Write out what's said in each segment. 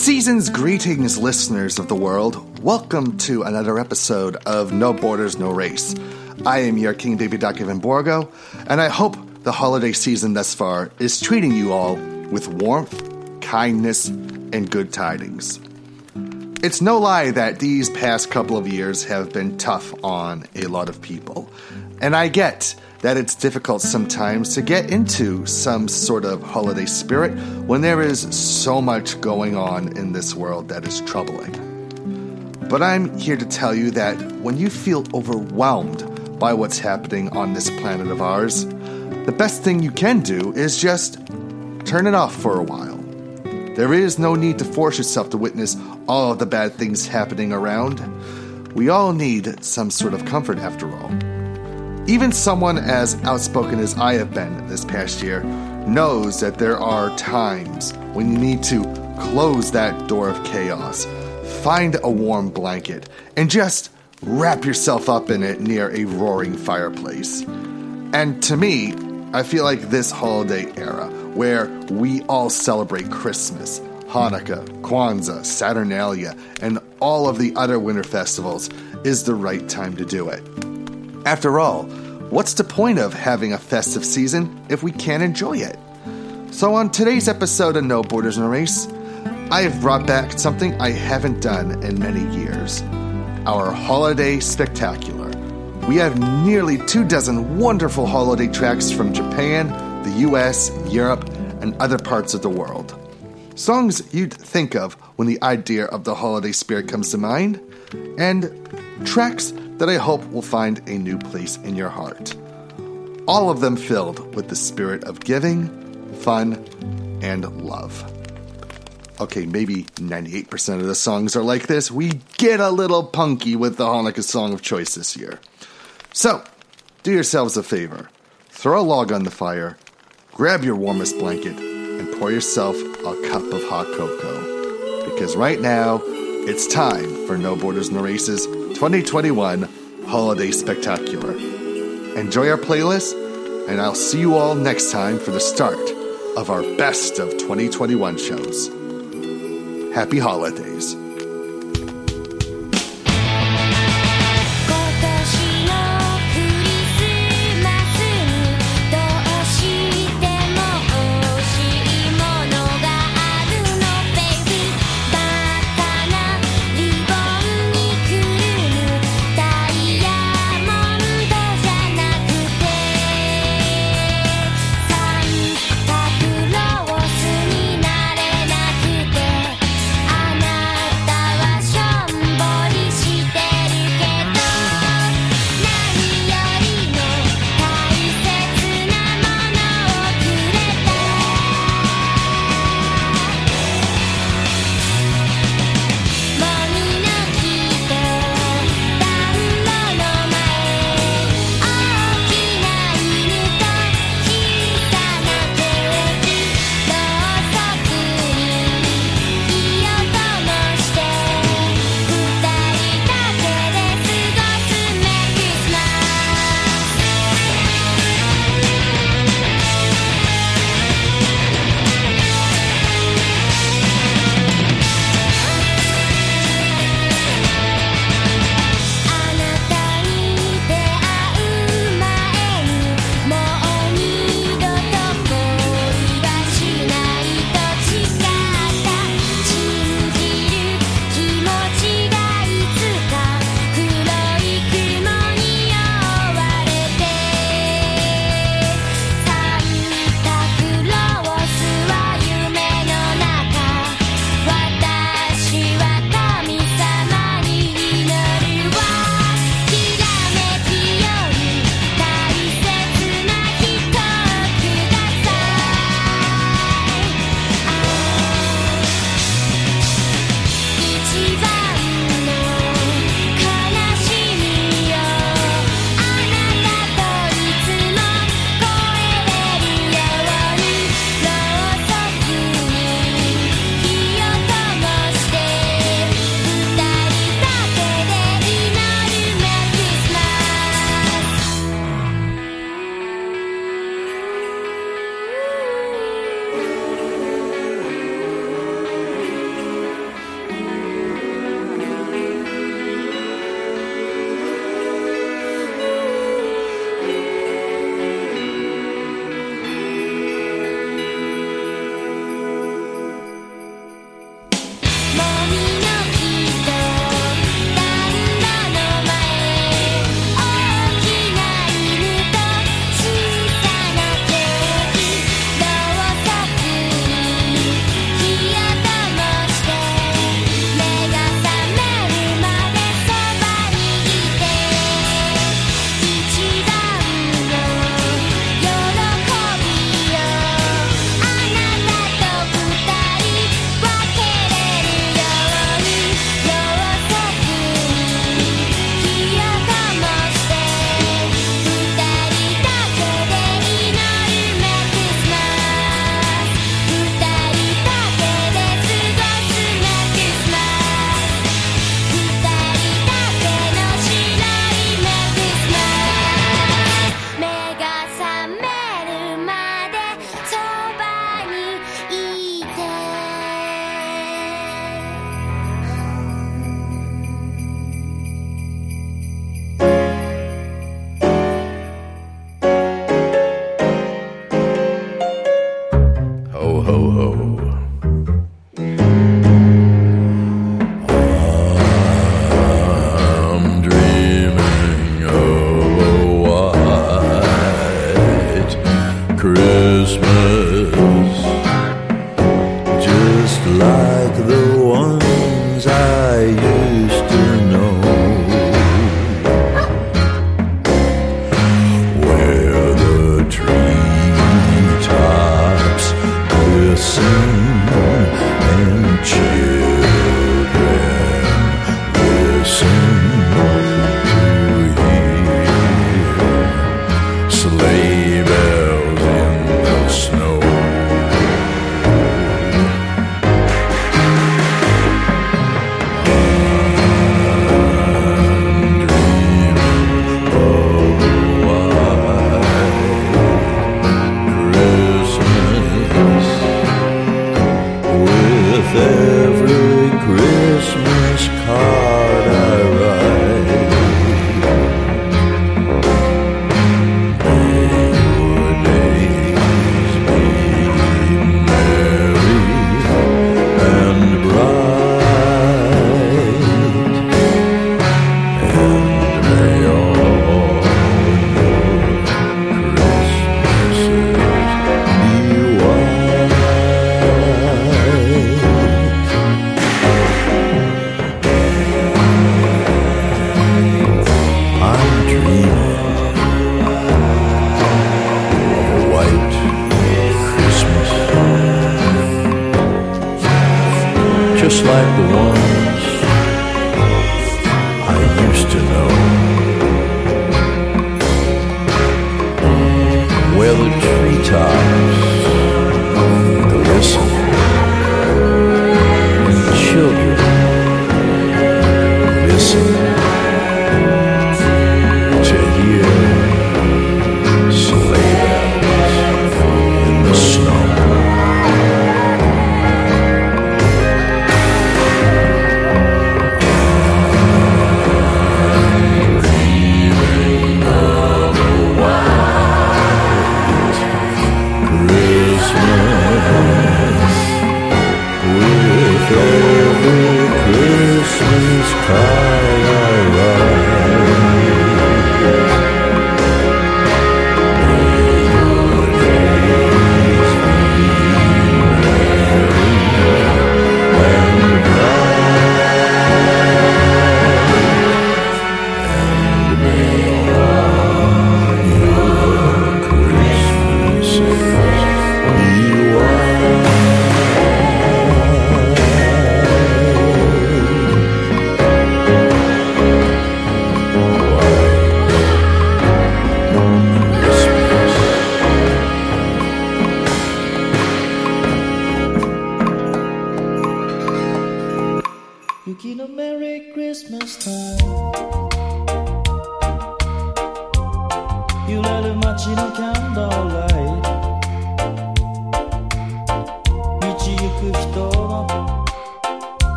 Season's greetings, listeners of the world. Welcome to another episode of No Borders, No Race. I am your King David Donovan Borgo, and I hope the holiday season thus far is treating you all with warmth, kindness, and good tidings. It's no lie that these past couple of years have been tough on a lot of people. And I get that it's difficult sometimes to get into some sort of holiday spirit when there is so much going on in this world that is troubling. But I'm here to tell you that when you feel overwhelmed by what's happening on this planet of ours, the best thing you can do is just turn it off for a while. There is no need to force yourself to witness all of the bad things happening around. We all need some sort of comfort after all. Even someone as outspoken as I have been this past year knows that there are times when you need to close that door of chaos, find a warm blanket, and just wrap yourself up in it near a roaring fireplace. And to me, I feel like this holiday era, where we all celebrate Christmas, Hanukkah, Kwanzaa, Saturnalia, and all of the other winter festivals, is the right time to do it. After all, what's the point of having a festive season if we can't enjoy it? So, on today's episode of No Borders No Race, I have brought back something I haven't done in many years our holiday spectacular. We have nearly two dozen wonderful holiday tracks from Japan, the US, Europe, and other parts of the world. Songs you'd think of when the idea of the holiday spirit comes to mind, and tracks that I hope will find a new place in your heart. All of them filled with the spirit of giving, fun, and love. Okay, maybe 98% of the songs are like this. We get a little punky with the Hanukkah song of choice this year. So, do yourselves a favor throw a log on the fire, grab your warmest blanket, and pour yourself a cup of hot cocoa. Because right now, it's time for No Borders No Races 2021 Holiday Spectacular. Enjoy our playlist, and I'll see you all next time for the start of our best of 2021 shows. Happy holidays.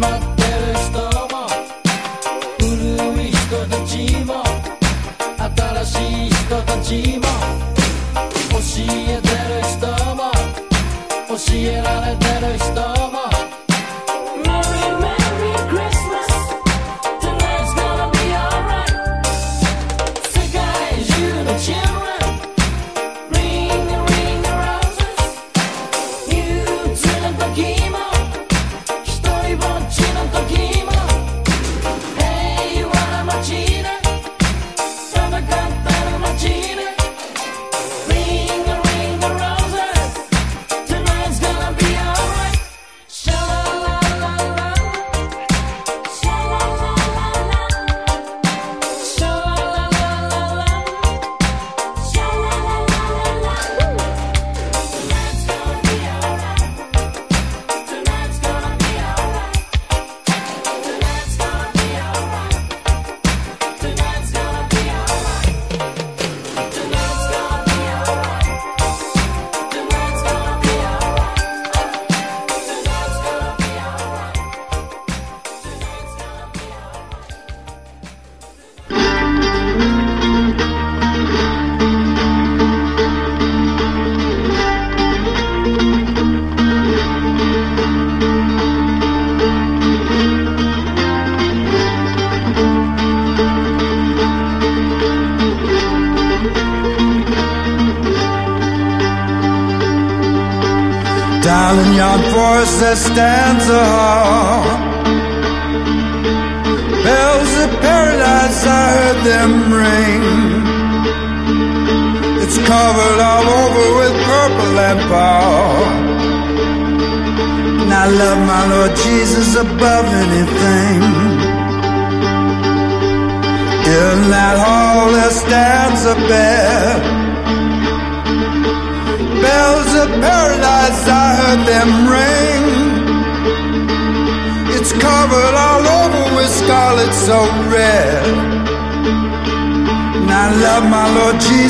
る古い人たちも新しい人たちも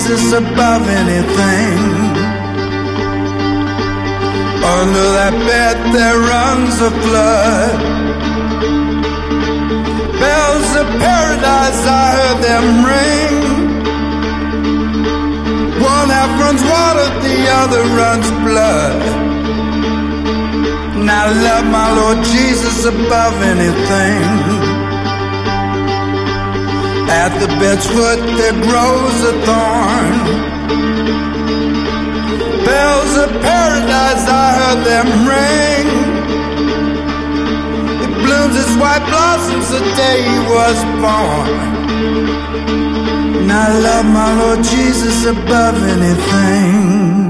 Jesus above anything. Under that bed there runs a flood. Bells of paradise, I heard them ring. One half runs water, the other runs blood. And I love my Lord Jesus above anything. At the bed's foot there grows a thorn. Bells of paradise, I heard them ring. It blooms its white blossoms the day he was born. And I love my Lord Jesus above anything.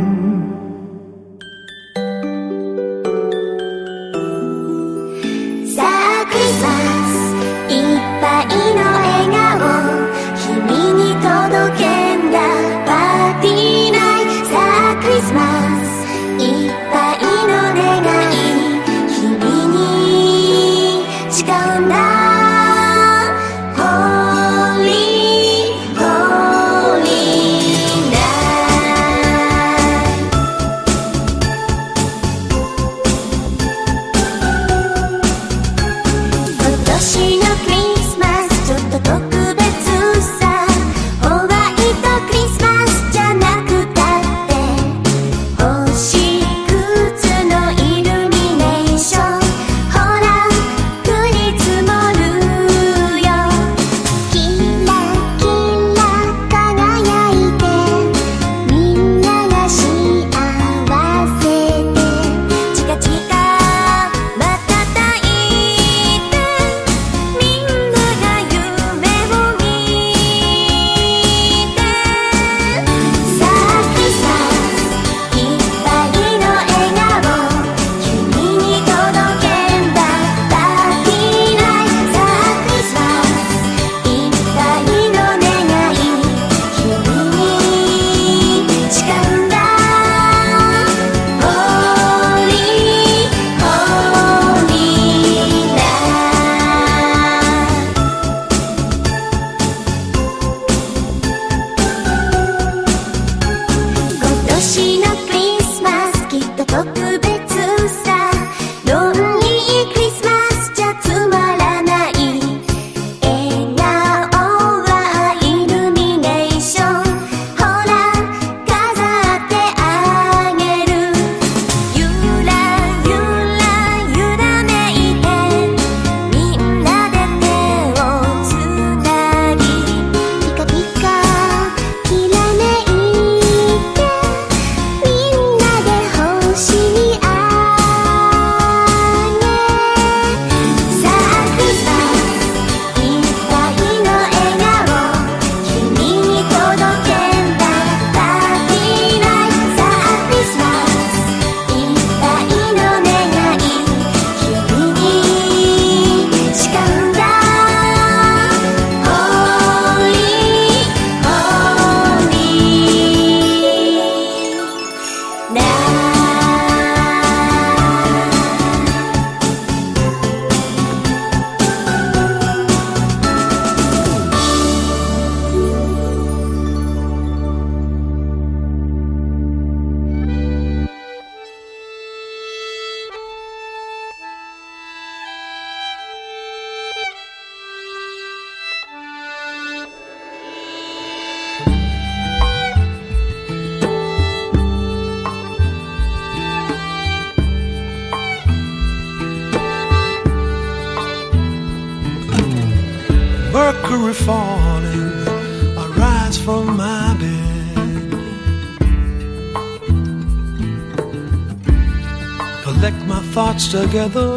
Together.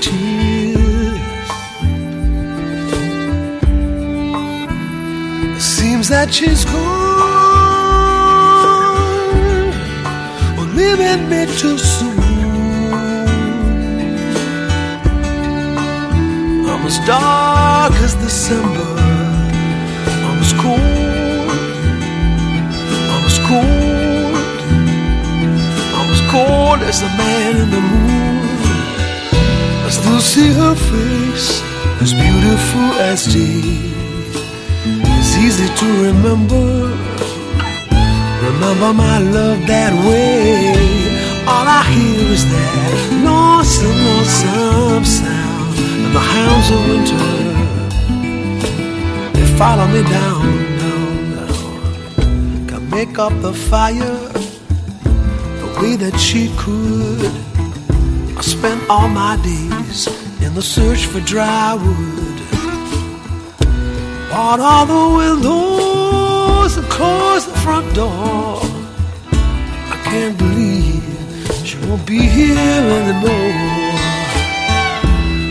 Tears. Seems that she's gone, or leaving me too soon. I'm as dark as December. I'm as cold. I'm as cold. I'm as cold as the man in the moon. I still see her face, as beautiful as day. It's easy to remember. Remember my love that way. All I hear is that lonesome, lonesome sound. And the hounds of winter, they follow me down, down, down. Can make up the fire the way that she could. I spent all my days in the search for dry wood. Bought all the windows and closed the front door. I can't believe she won't be here anymore.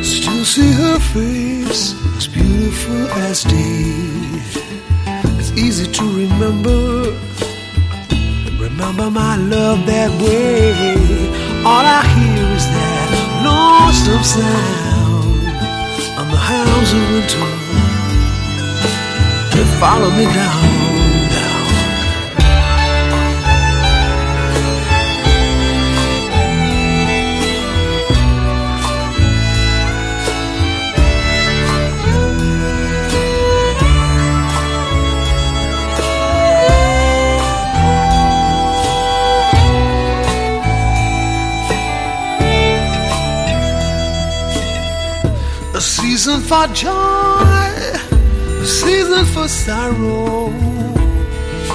Still see her face as beautiful as day. It's easy to remember. Remember my love that way. All I hear is that lonesome sound winter. They follow me down. For joy, season for sorrow.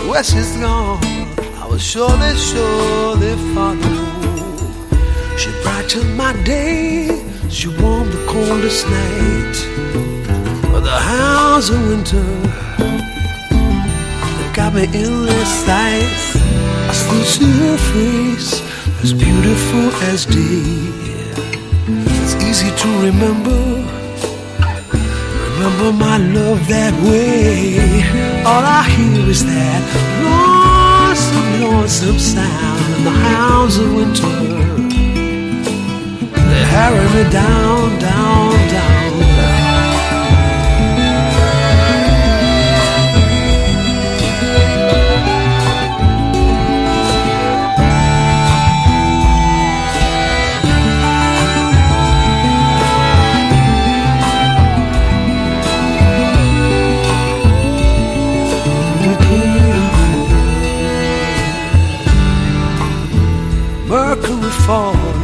Where she's gone, I will surely, surely follow. She brightened my day, she warmed the coldest night. But the hounds of winter, they got me in their sights. I still see her face, as beautiful as day. It's easy to remember. Remember my love that way. All I hear is that lonesome, lonesome sound. And the hounds of winter, they harry me down, down, falling.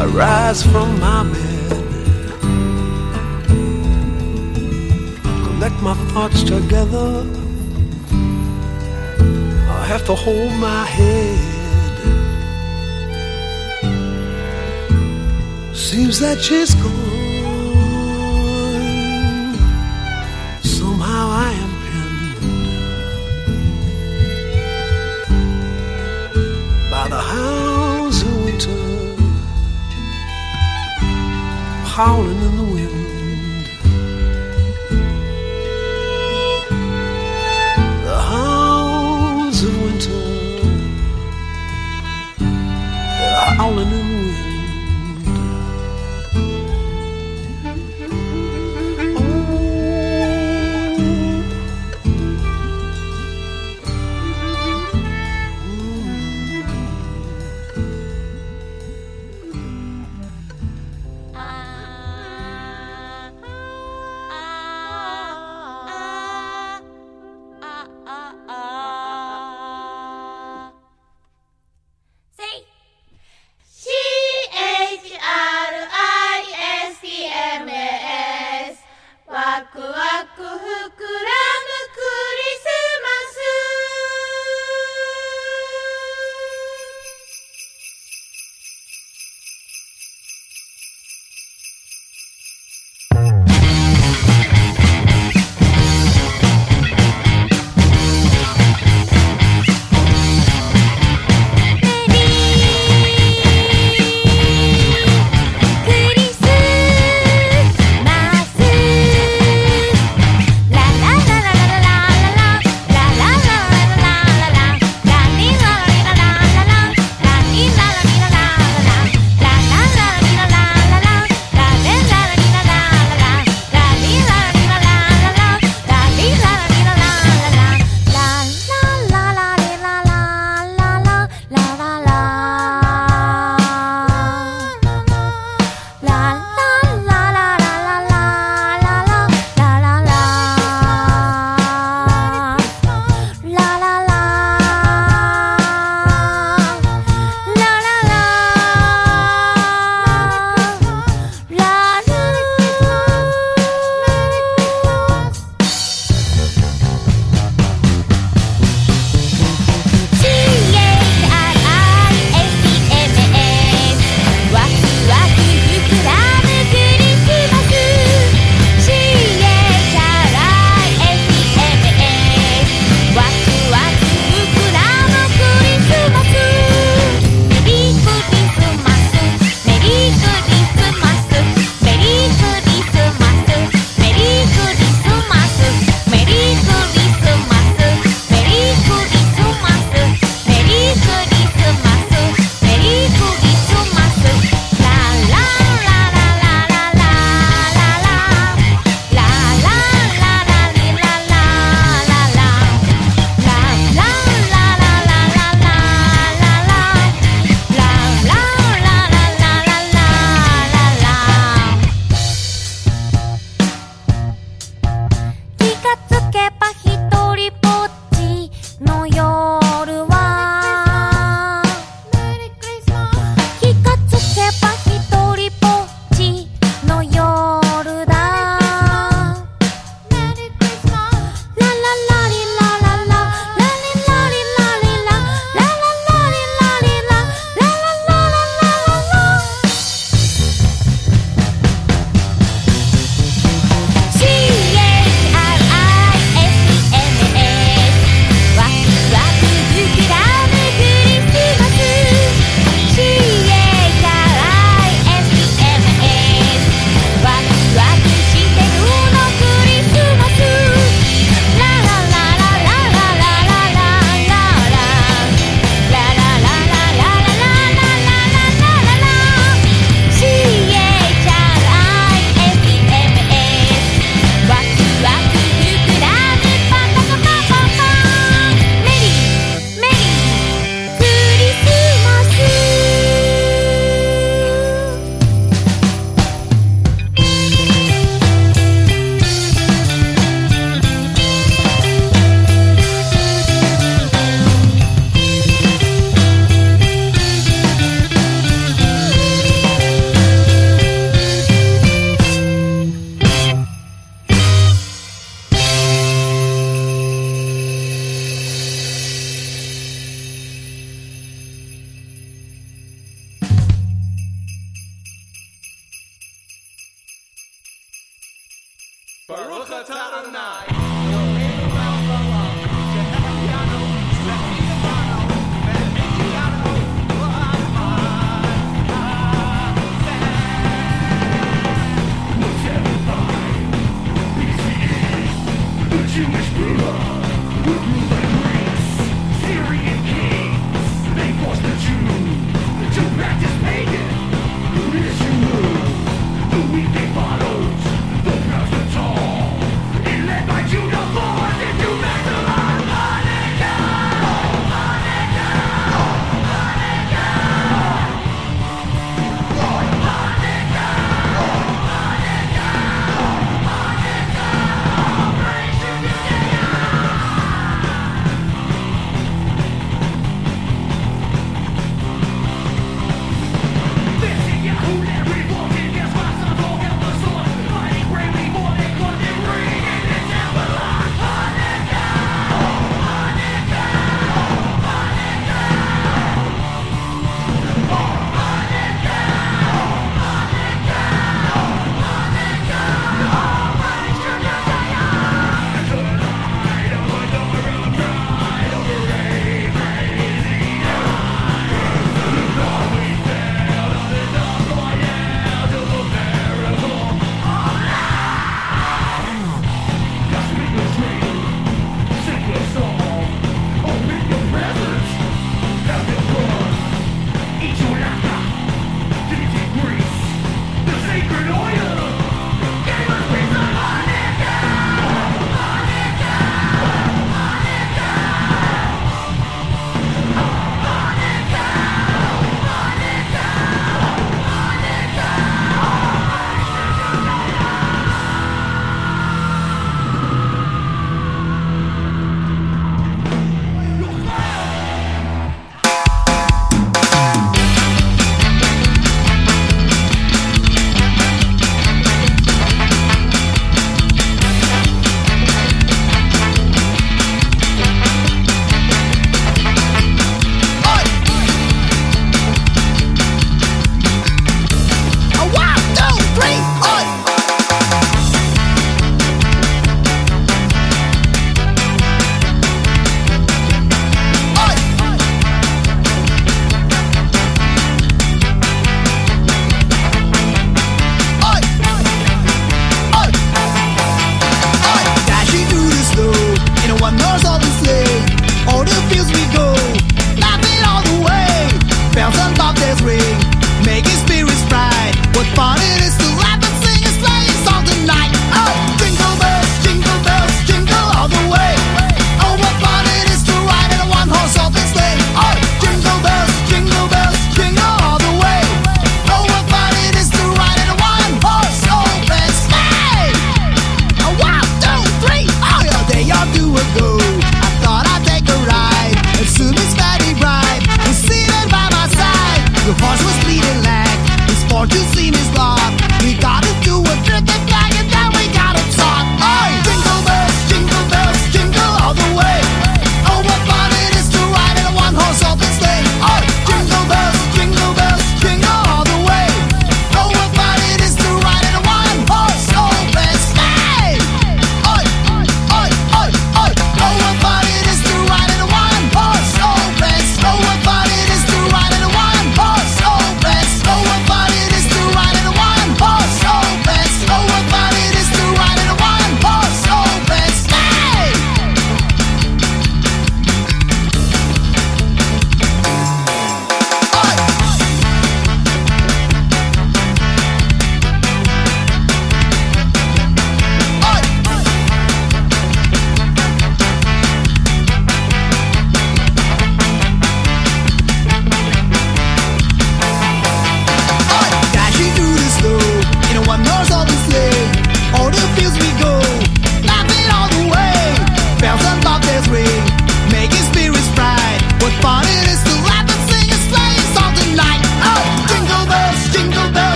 I rise from my bed, collect my thoughts together. I have to hold my head. Seems that she's gone. Howling in the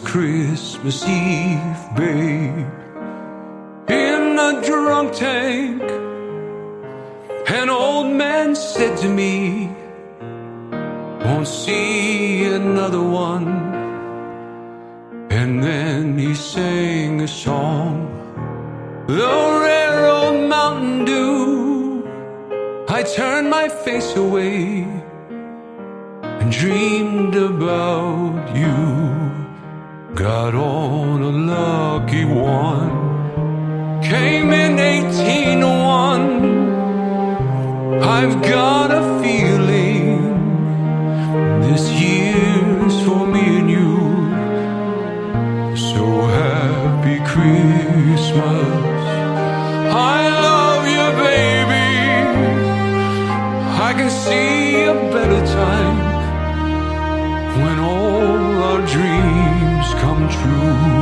Christmas Eve, babe, in a drunk tank. An old man said to me, Won't see another one. And then he sang a song, The Rare Old Mountain Dew. I turned my face away and dreamed about you got on a lucky one. Came in 1801. I've got a feeling this year's for me and you. So happy Christmas. I love you, baby. I can see a better time when all our dreams 住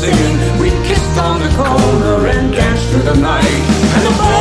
singing. We kissed on the corner and danced through the night. And the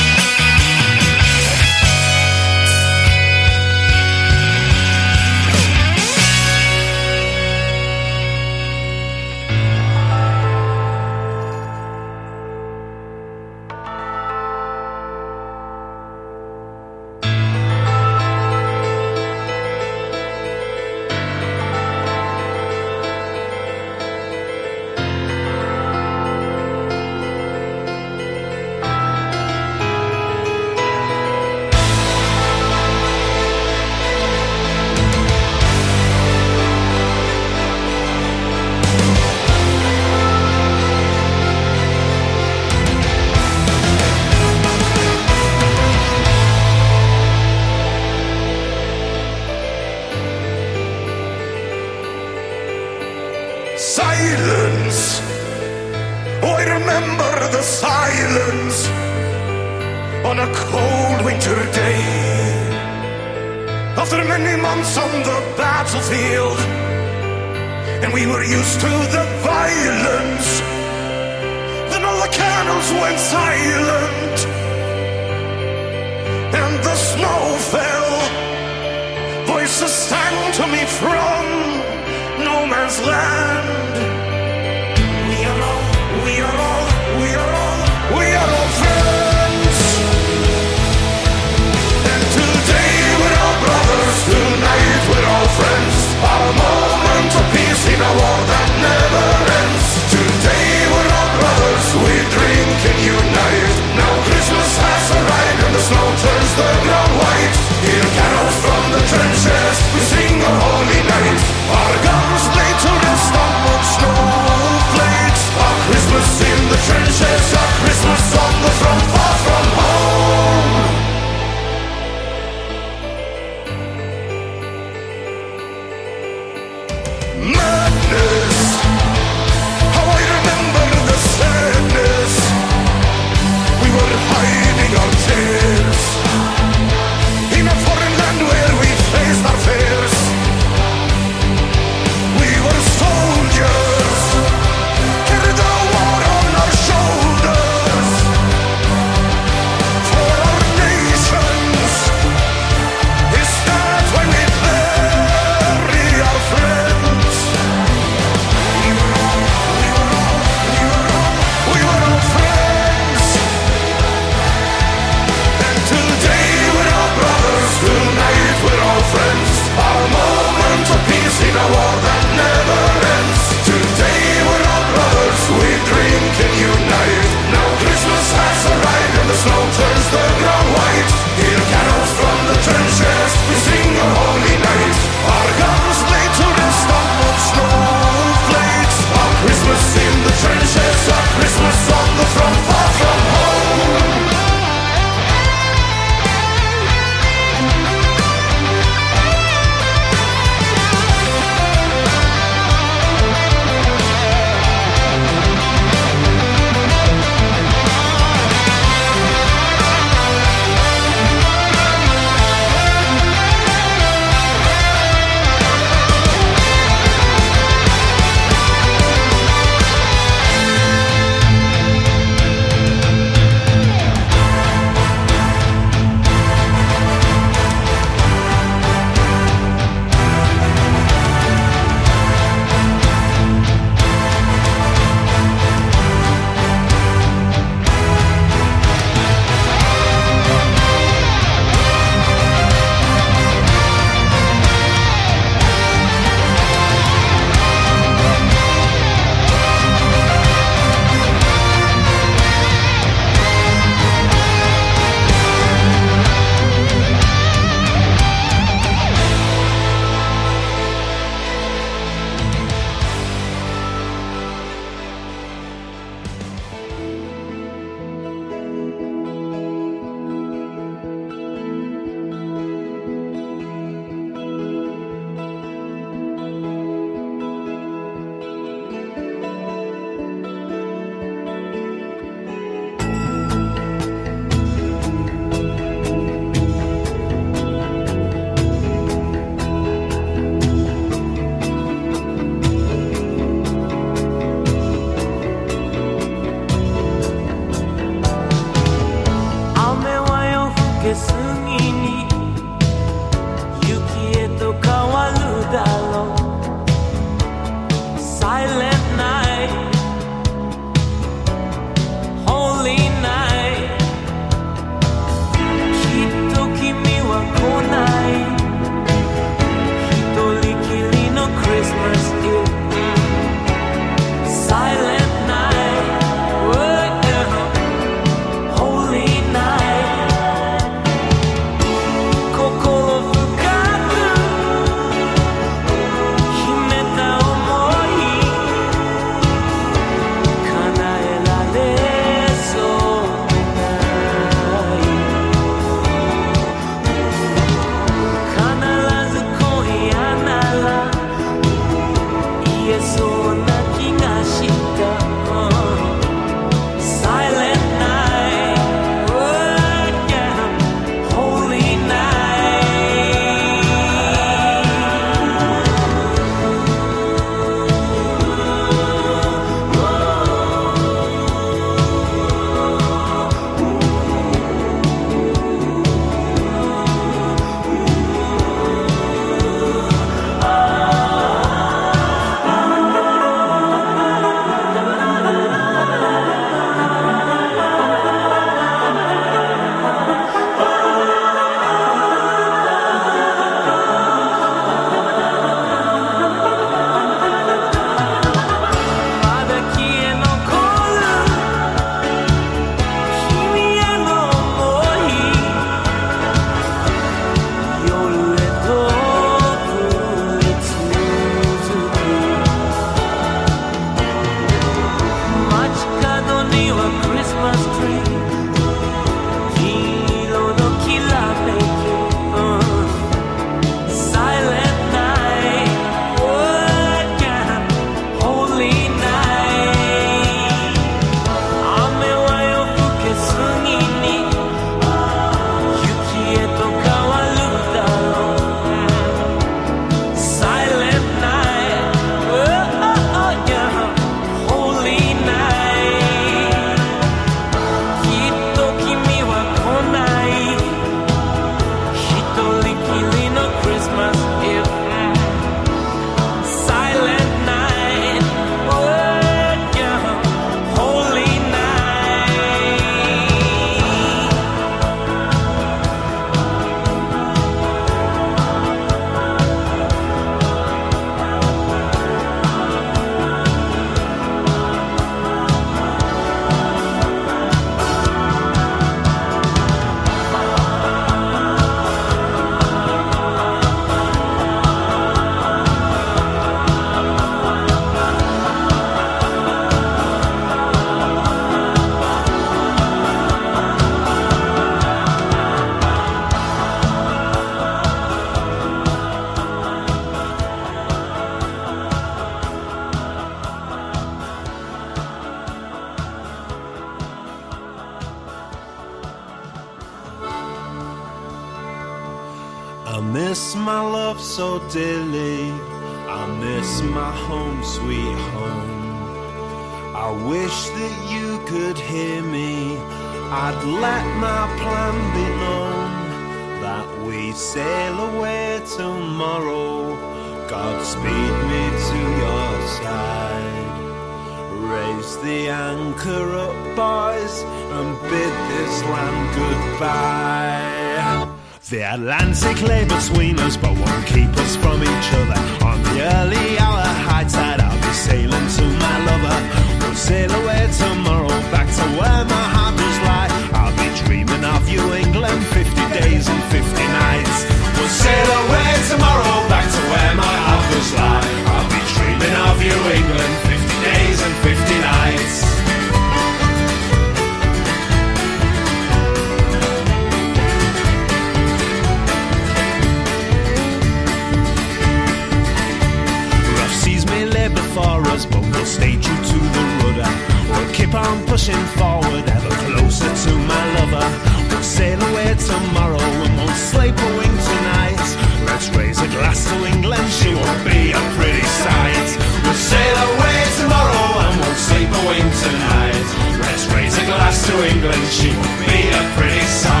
keep on pushing forward, ever closer to my lover. We'll sail away tomorrow and we'll sleep a wing tonight. Let's raise a glass to England, she won't be a pretty sight. We'll sail away tomorrow and we'll sleep a wing tonight. Let's raise a glass to England, she won't be a pretty sight.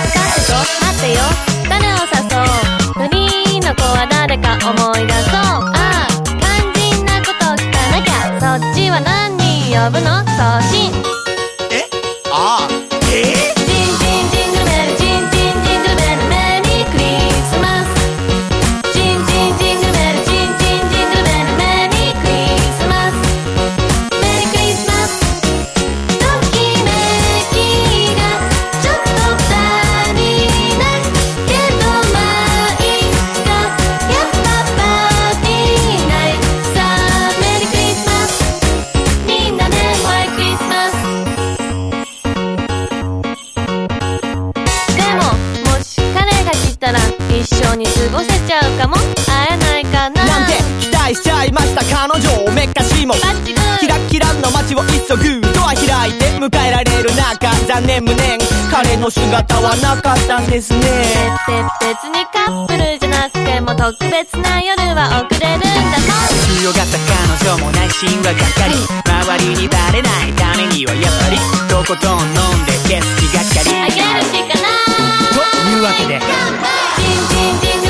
待ってよ。誰を誘う。4の子は誰か思い出そう。姿はなかったんですね。別にカップルじゃなくても特別な夜は遅れるんだもん強がった彼女も内心はがっかり。周りにバレないためにはやっぱり。とことん飲んで景色がっかり。あげるしかな。いというわけで「ジンジンジンジン」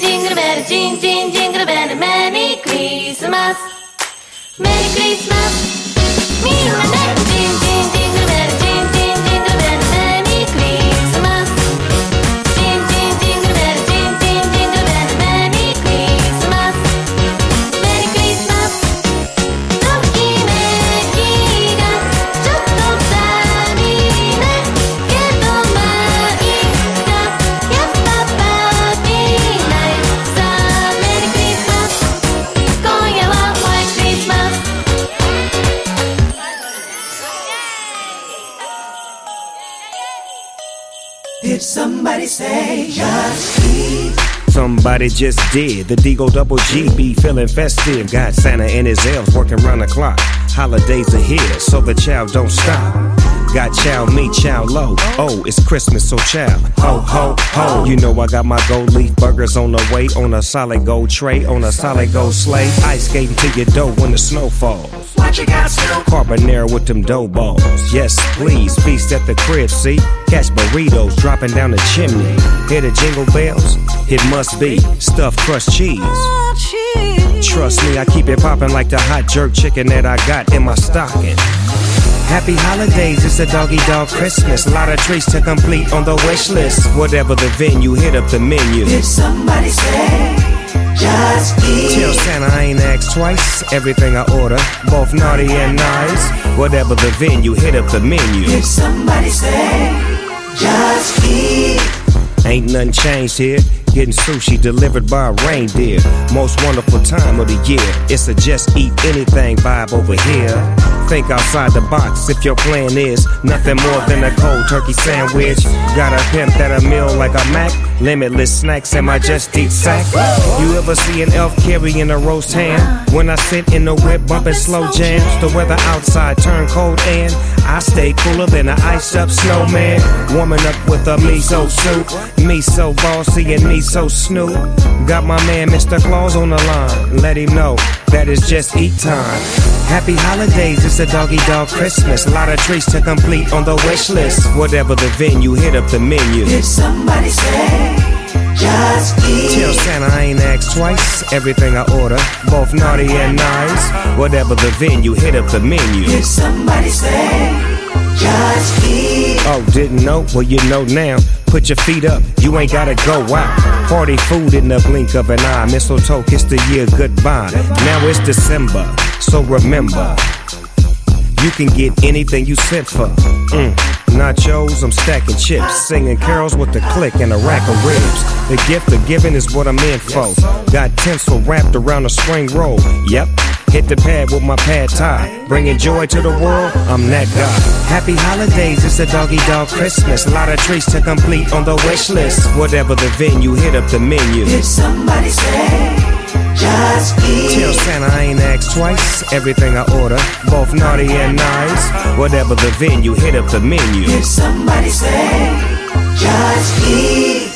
cin cin mercin cin. Somebody just did. The D-O Double G be feeling festive. Got Santa and his elves working round the clock. Holidays are here, so the child don't stop. Got chow mein, chow low. Oh, it's Christmas, so chow. Ho, ho, ho. You know I got my gold leaf burgers on the way. On a solid gold tray, on a solid gold sleigh. Ice skating to your dough when the snow falls. What you got, Snoop? Carbonara with them dough balls. Yes, please, feast at the crib, see? Catch burritos dropping down the chimney. Hear the jingle bells? It must be stuffed crust cheese. Trust me, I keep it popping like the hot jerk chicken that I got in my stocking. Happy holidays, it's a Doggy Dogg Christmas. A lot of treats to complete on the wish list. Whatever the venue, hit up the menu. Did somebody say just eat? Tell Santa I ain't asked twice. Everything I order, both naughty and nice. Whatever the venue, hit up the menu. Did somebody say just eat? Ain't nothing changed here. Getting sushi delivered by a reindeer. Most wonderful time of the year. It's a just eat anything vibe over here. Think outside the box if your plan is nothing more than a cold turkey sandwich. Got a pimp that a meal like a Mac. Limitless snacks in my just eat sack. You ever see an elf carrying a roast ham? When I sit in the whip bumping slow jams, the weather outside turn cold and I stay cooler than an iced up snowman. Warming up with a miso soup. Me so bossy and me so snoop. Got my man Mr. Claus on the line. Let him know that it's just eat time. Happy holidays, it's a Doggy Dogg Christmas. A lot of treats to complete on the wish list. Whatever the venue, hit up the menu. Did somebody say just eat? Tell Santa I ain't asked twice. Everything I order, both naughty and nice. Whatever the venue, hit up the menu. Did somebody say? Oh, didn't know? Well, you know now. Put your feet up, you ain't gotta go out. Party food in the blink of an eye. Mistletoe, kiss the year goodbye. Now it's December, so remember. You can get anything you sent for. Mm. Nachos, I'm stacking chips, singing carols with the click and a rack of ribs. The gift of giving is what I'm in for. Got tinsel wrapped around a spring roll. Yep, hit the pad with my pad thai. Bringing joy to the world, I'm that guy. Happy holidays, it's a Doggy Dogg Christmas. A lot of treats to complete on the wish list. Whatever the venue, hit up the menu. Did somebody say just eat? Tell Santa I ain't asked twice. Everything I order, both naughty and nice. Whatever the venue, hit up the menu. Did somebody say just eat?「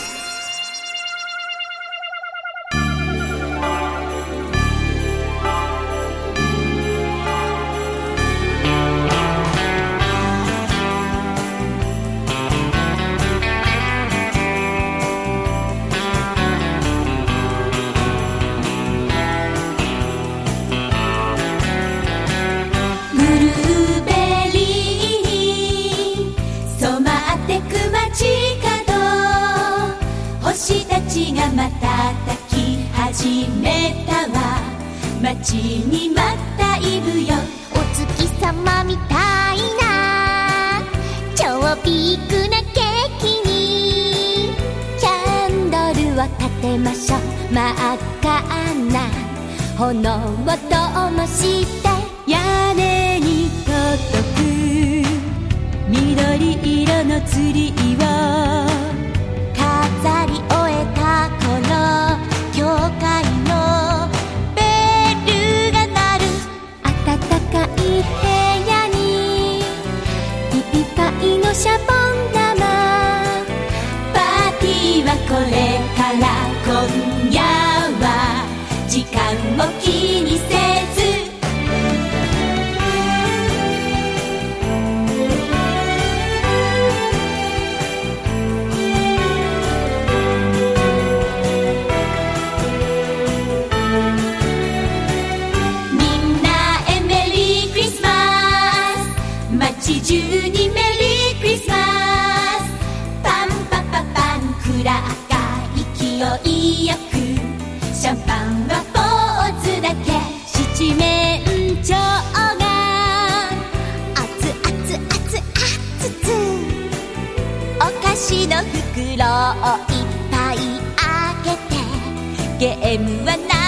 いっぱいあけて」「ゲームはない」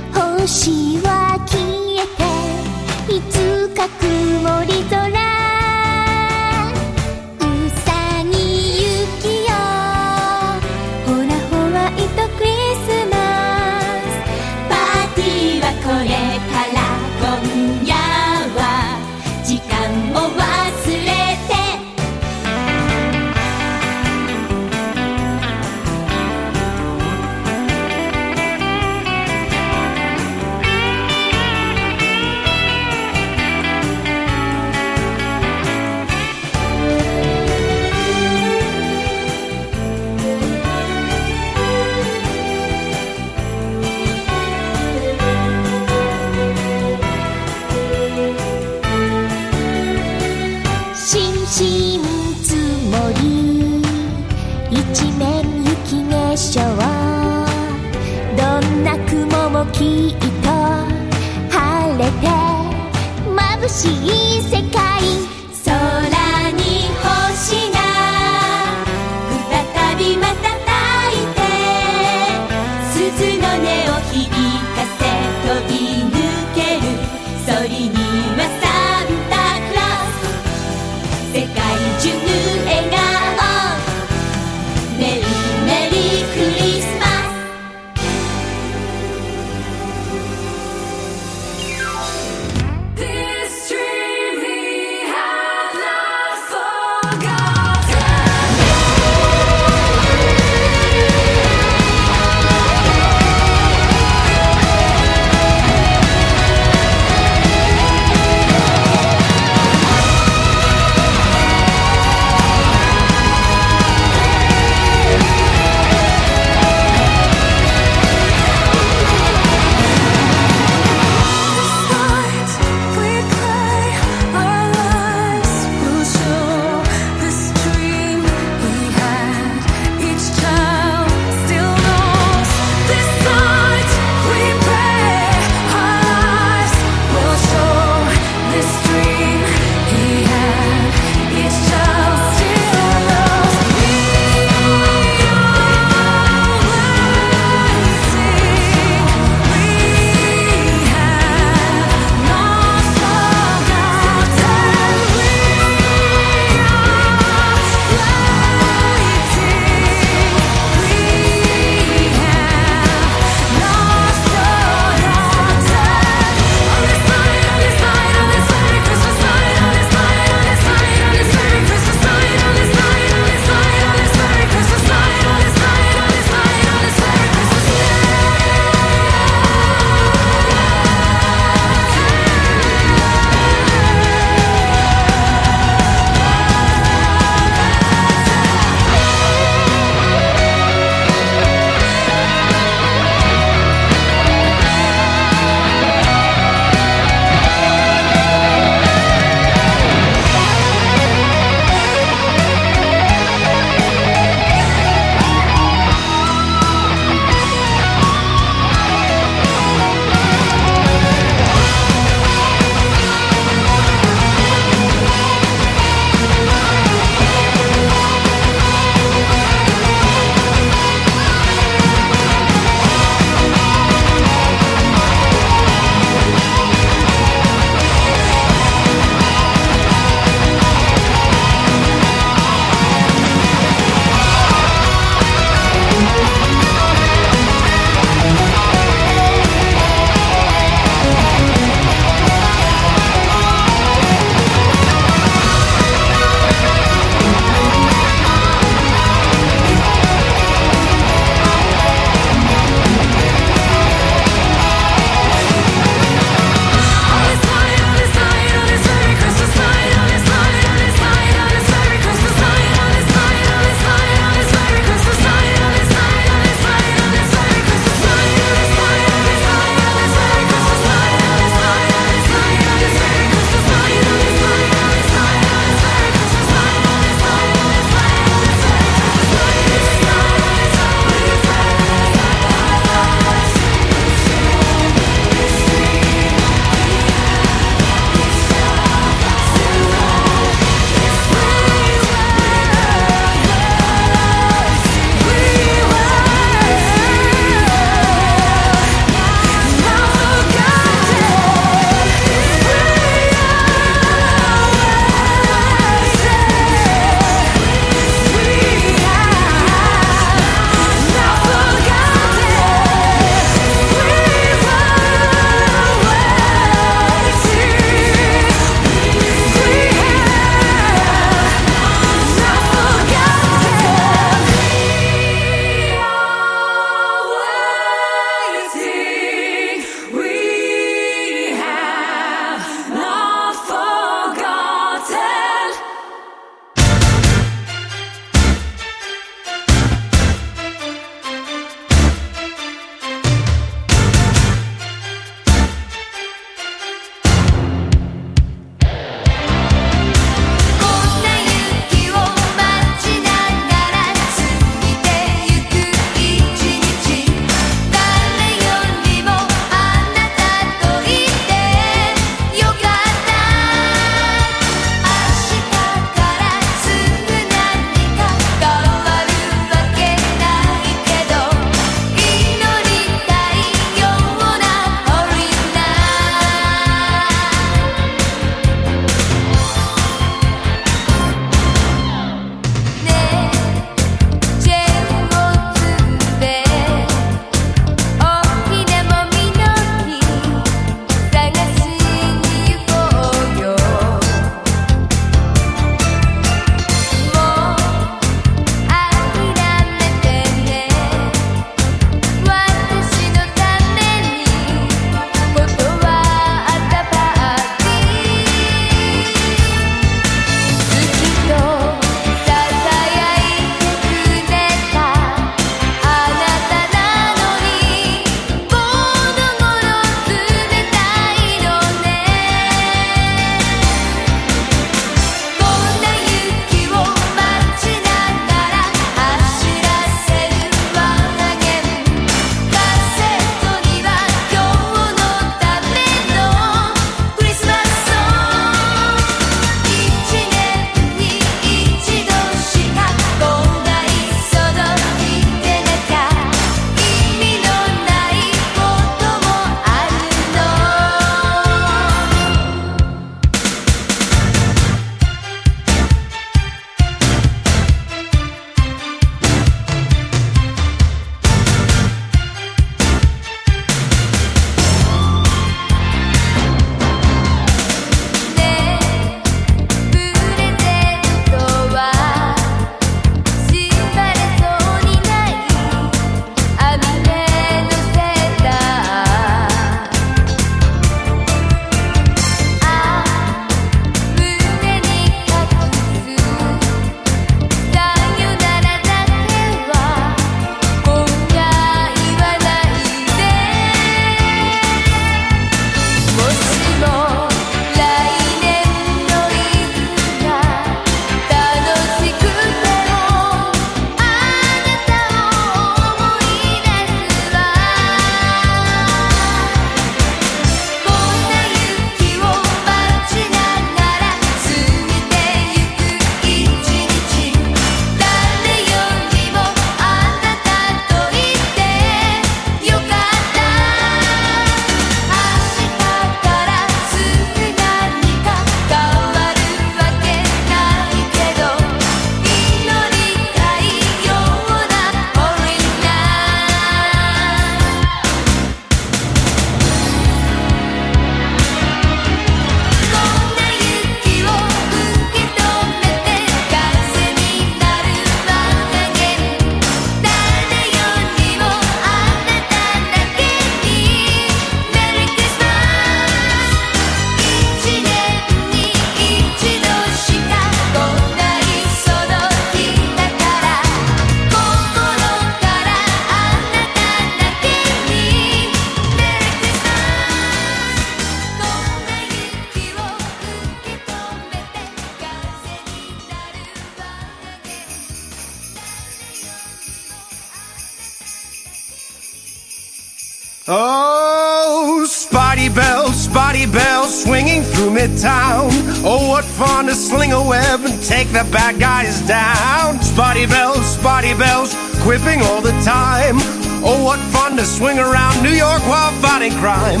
Oh, what fun to sling a web and take the bad guys down. Spotty bells, spotty bells, quipping all the time. Oh, what fun to swing around New York while fighting crime.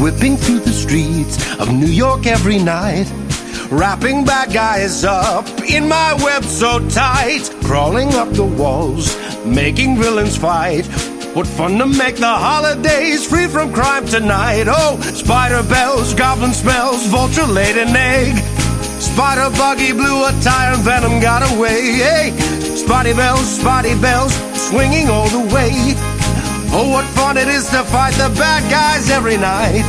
Whipping through the streets of New York every night. Wrapping bad guys up in my web so tight. Crawling up the walls, making villains fight. What fun to make the holidays free from crime tonight. Oh, spider bells, goblin smells, vulture laid an egg. Spider buggy blew a tire and venom got away. Hey, Spotty bells, spotty bells, swinging all the way. Oh, what fun it is to fight the bad guys every night.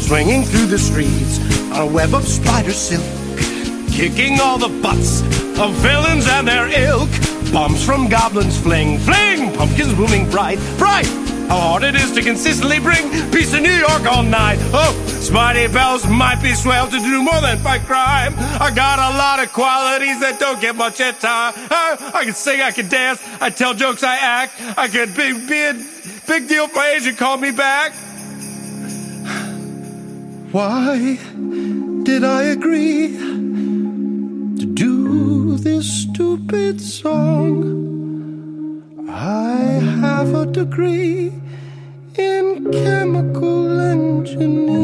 Swinging through the streets on a web of spider silk. Kicking all the butts of villains and their ilk. Bombs from goblins fling, fling, pumpkins booming bright, bright. How hard it is to consistently bring peace to New York all night. Oh, Spidey Bells might be swell to do more than fight crime. I got a lot of qualities that don't get much at time. I, I can sing, I can dance, I tell jokes, I act. I could be, be a big deal for Asia, call me back. Why did I agree this stupid song? I have a degree in chemical engineering.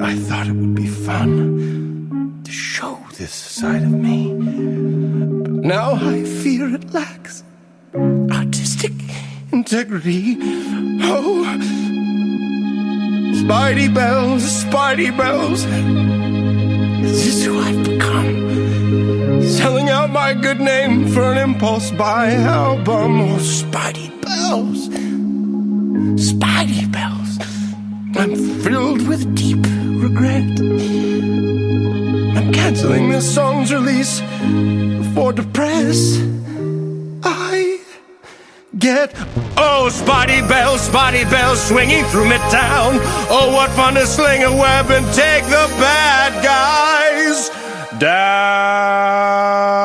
I thought it would be fun to show this side of me. But now I fear it lacks artistic integrity. Oh, Spidey bells, Spidey bells. Is this who I've become? Selling out my good name for an impulse buy album. Oh, Spidey bells, Spidey bells. I'm filled with deep regret. I'm canceling this song's release for the press. I get oh Spotty bells, Spotty bells swinging through midtown. Oh, what fun to sling a web and take the bad guys down.